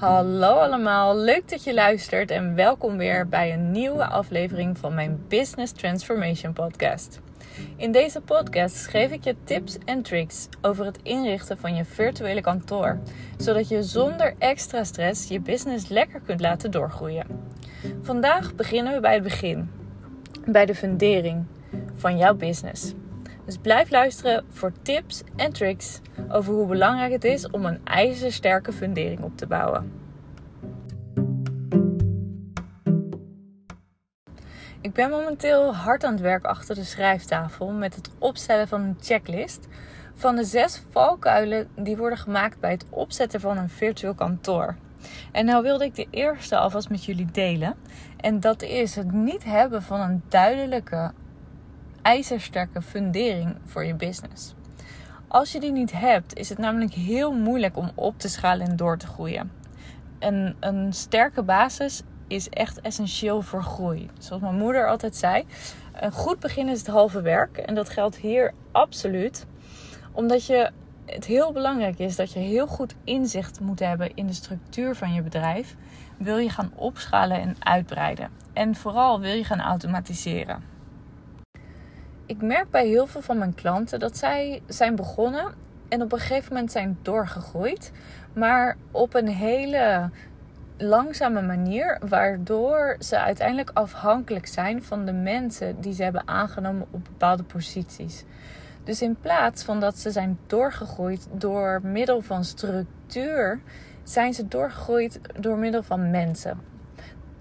Hallo allemaal, leuk dat je luistert en welkom weer bij een nieuwe aflevering van mijn Business Transformation Podcast. In deze podcast geef ik je tips en tricks over het inrichten van je virtuele kantoor, zodat je zonder extra stress je business lekker kunt laten doorgroeien. Vandaag beginnen we bij het begin, bij de fundering van jouw business. Dus blijf luisteren voor tips en tricks over hoe belangrijk het is om een ijzersterke fundering op te bouwen. Ik ben momenteel hard aan het werk achter de schrijftafel met het opstellen van een checklist van de zes valkuilen die worden gemaakt bij het opzetten van een virtueel kantoor. En nou wilde ik de eerste alvast met jullie delen. En dat is het niet hebben van een duidelijke ijzersterke fundering voor je business. Als je die niet hebt, is het namelijk heel moeilijk om op te schalen en door te groeien. En een sterke basis is echt essentieel voor groei. Zoals mijn moeder altijd zei: een goed begin is het halve werk. En dat geldt hier absoluut. Omdat je het heel belangrijk is dat je heel goed inzicht moet hebben in de structuur van je bedrijf. Wil je gaan opschalen en uitbreiden. En vooral wil je gaan automatiseren ik merk bij heel veel van mijn klanten dat zij zijn begonnen en op een gegeven moment zijn doorgegroeid. Maar op een hele langzame manier, waardoor ze uiteindelijk afhankelijk zijn van de mensen die ze hebben aangenomen op bepaalde posities. Dus in plaats van dat ze zijn doorgegroeid door middel van structuur, zijn ze doorgegroeid door middel van mensen.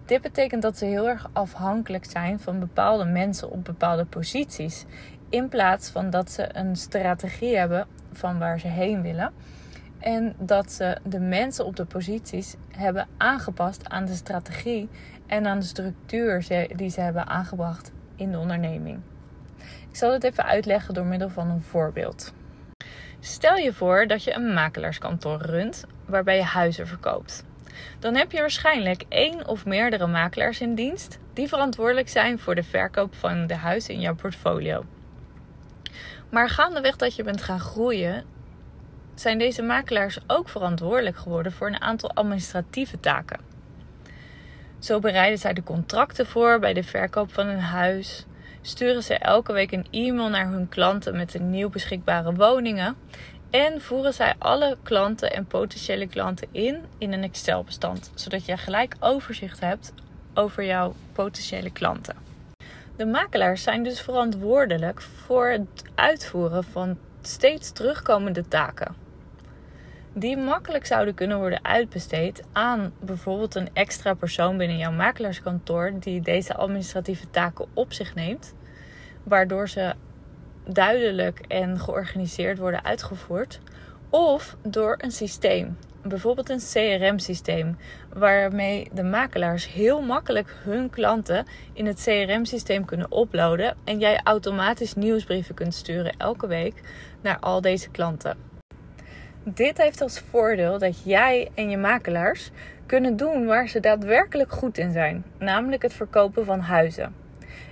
Dit betekent dat ze heel erg afhankelijk zijn van bepaalde mensen op bepaalde posities. In plaats van dat ze een strategie hebben van waar ze heen willen. En dat ze de mensen op de posities hebben aangepast aan de strategie en aan de structuur die ze hebben aangebracht in de onderneming. Ik zal het even uitleggen door middel van een voorbeeld. Stel je voor dat je een makelaarskantoor runt waarbij je huizen verkoopt dan heb je waarschijnlijk één of meerdere makelaars in dienst die verantwoordelijk zijn voor de verkoop van de huizen in jouw portfolio. Maar gaandeweg dat je bent gaan groeien, zijn deze makelaars ook verantwoordelijk geworden voor een aantal administratieve taken. Zo bereiden zij de contracten voor bij de verkoop van een huis, sturen ze elke week een e-mail naar hun klanten met de nieuw beschikbare woningen en voeren zij alle klanten en potentiële klanten in in een Excel-bestand, zodat je gelijk overzicht hebt over jouw potentiële klanten. De makelaars zijn dus verantwoordelijk voor het uitvoeren van steeds terugkomende taken. Die makkelijk zouden kunnen worden uitbesteed aan bijvoorbeeld een extra persoon binnen jouw makelaarskantoor die deze administratieve taken op zich neemt, waardoor ze duidelijk en georganiseerd worden uitgevoerd. Of door een systeem, bijvoorbeeld een CRM-systeem, waarmee de makelaars heel makkelijk hun klanten in het CRM-systeem kunnen uploaden en jij automatisch nieuwsbrieven kunt sturen elke week naar al deze klanten. Dit heeft als voordeel dat jij en je makelaars kunnen doen waar ze daadwerkelijk goed in zijn, namelijk het verkopen van huizen.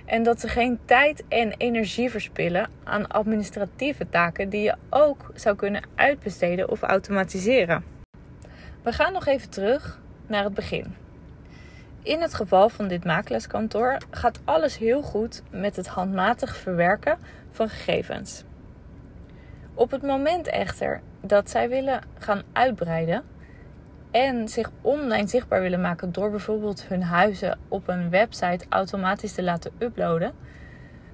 En dat ze geen tijd en energie verspillen aan administratieve taken die je ook zou kunnen uitbesteden of automatiseren. We gaan nog even terug naar het begin. In het geval van dit makelaarskantoor gaat alles heel goed met het handmatig verwerken van gegevens. Op het moment echter dat zij willen gaan uitbreiden, en zich online zichtbaar willen maken door bijvoorbeeld hun huizen op een website automatisch te laten uploaden,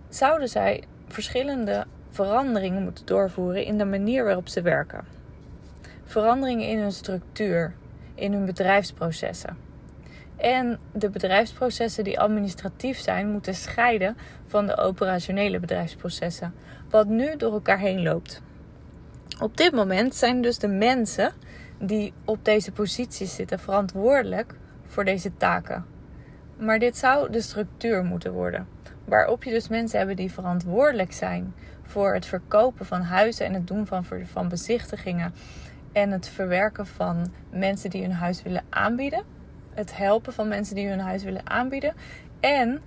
zouden zij verschillende veranderingen moeten doorvoeren in de manier waarop ze werken. Veranderingen in hun structuur, in hun bedrijfsprocessen. En de bedrijfsprocessen die administratief zijn, moeten scheiden van de operationele bedrijfsprocessen, wat nu door elkaar heen loopt. Op dit moment zijn dus de mensen die op deze posities zitten verantwoordelijk voor deze taken. Maar dit zou de structuur moeten worden. Waarop je dus mensen hebben die verantwoordelijk zijn voor het verkopen van huizen en het doen van, van bezichtigingen. En het verwerken van mensen die hun huis willen aanbieden. Het helpen van mensen die hun huis willen aanbieden. En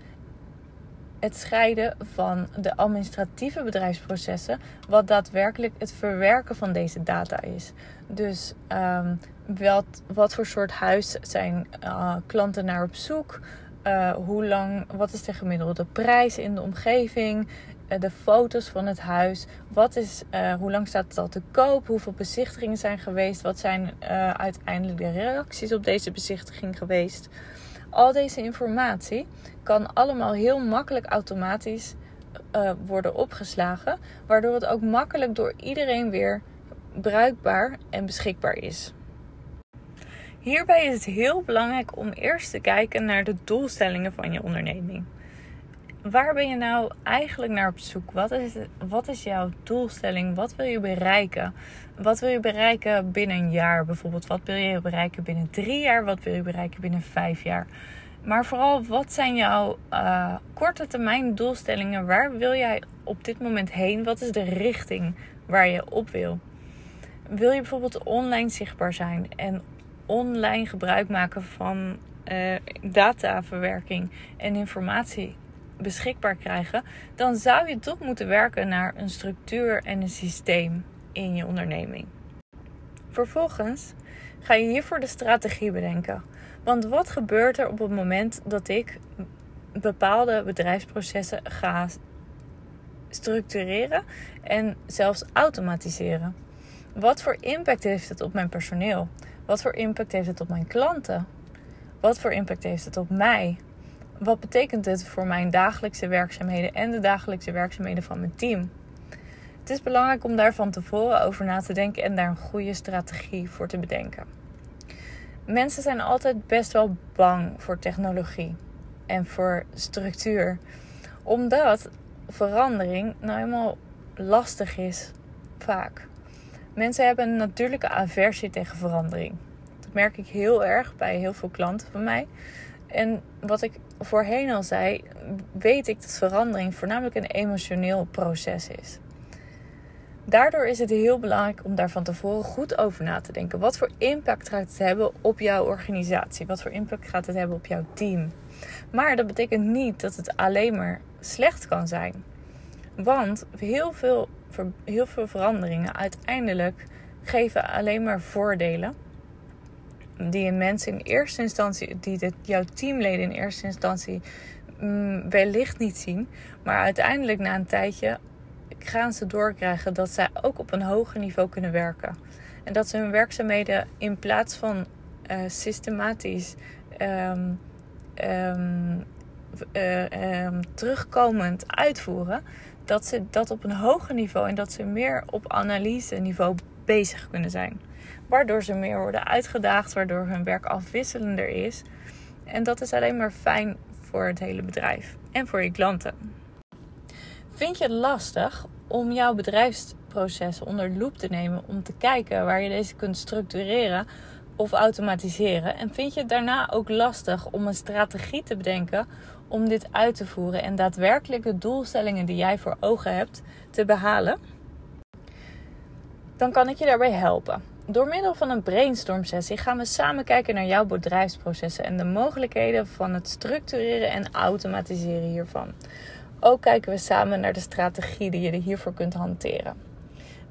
het scheiden van de administratieve bedrijfsprocessen, wat daadwerkelijk het verwerken van deze data is. Dus um, wat, wat voor soort huis zijn uh, klanten naar op zoek? Uh, hoe lang, wat is de gemiddelde prijs in de omgeving? Uh, de foto's van het huis. Wat is, hoe lang staat het al te koop? Hoeveel bezichtigingen zijn geweest? Wat zijn uiteindelijk de reacties op deze bezichtiging geweest? Al deze informatie kan allemaal heel makkelijk automatisch uh, worden opgeslagen, waardoor het ook makkelijk door iedereen weer bruikbaar en beschikbaar is. Hierbij is het heel belangrijk om eerst te kijken naar de doelstellingen van je onderneming. Waar ben je nou eigenlijk naar op zoek? Wat is, wat is jouw doelstelling? Wat wil je bereiken? Wat wil je bereiken binnen een jaar bijvoorbeeld? Wat wil je bereiken binnen drie jaar? Wat wil je bereiken binnen vijf jaar? Maar vooral, wat zijn jouw uh, korte termijn doelstellingen? Waar wil jij op dit moment heen? Wat is de richting waar je op wil? Wil je bijvoorbeeld online zichtbaar zijn en online gebruik maken van uh, dataverwerking en informatie beschikbaar krijgen, dan zou je toch moeten werken naar een structuur en een systeem in je onderneming. Vervolgens ga je hiervoor de strategie bedenken. Want wat gebeurt er op het moment dat ik bepaalde bedrijfsprocessen ga structureren en zelfs automatiseren? Wat voor impact heeft het op mijn personeel? Wat voor impact heeft het op mijn klanten? Wat voor impact heeft het op mij? Wat betekent het voor mijn dagelijkse werkzaamheden en de dagelijkse werkzaamheden van mijn team? Het is belangrijk om daar van tevoren over na te denken en daar een goede strategie voor te bedenken. Mensen zijn altijd best wel bang voor technologie en voor structuur, omdat verandering nou helemaal lastig is, vaak. Mensen hebben een natuurlijke aversie tegen verandering. Dat merk ik heel erg bij heel veel klanten van mij. En wat ik voorheen al zei, weet ik dat verandering voornamelijk een emotioneel proces is. Daardoor is het heel belangrijk om daar van tevoren goed over na te denken. Wat voor impact gaat het hebben op jouw organisatie? Wat voor impact gaat het hebben op jouw team? Maar dat betekent niet dat het alleen maar slecht kan zijn. Want heel veel, heel veel veranderingen uiteindelijk geven alleen maar voordelen. Die een in eerste instantie, die dit, jouw teamleden in eerste instantie mm, wellicht niet zien. Maar uiteindelijk na een tijdje gaan ze doorkrijgen dat zij ook op een hoger niveau kunnen werken. En dat ze hun werkzaamheden in plaats van uh, systematisch um, terugkomend uitvoeren, dat ze dat op een hoger niveau en dat ze meer op analyse niveau bezig kunnen zijn. Waardoor ze meer worden uitgedaagd, waardoor hun werk afwisselender is. En dat is alleen maar fijn voor het hele bedrijf en voor je klanten. Vind je het lastig om jouw bedrijfsproces onder de loep te nemen om te kijken waar je deze kunt structureren of automatiseren? En vind je het daarna ook lastig om een strategie te bedenken om dit uit te voeren en daadwerkelijk de doelstellingen die jij voor ogen hebt te behalen? Dan kan ik je daarbij helpen. Door middel van een brainstorm sessie gaan we samen kijken naar jouw bedrijfsprocessen en de mogelijkheden van het structureren en automatiseren hiervan. Ook kijken we samen naar de strategie die je hiervoor kunt hanteren.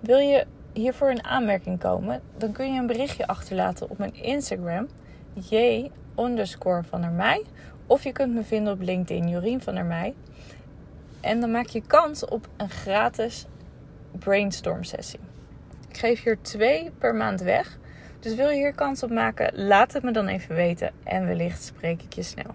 Wil je hiervoor in aanmerking komen, dan kun je een berichtje achterlaten op mijn Instagram, j van der. Of je kunt me vinden op LinkedIn, Jorien van der mij. En dan maak je kans op een gratis brainstorm sessie. Ik geef hier twee per maand weg. Dus wil je hier kans op maken, laat het me dan even weten en wellicht spreek ik je snel.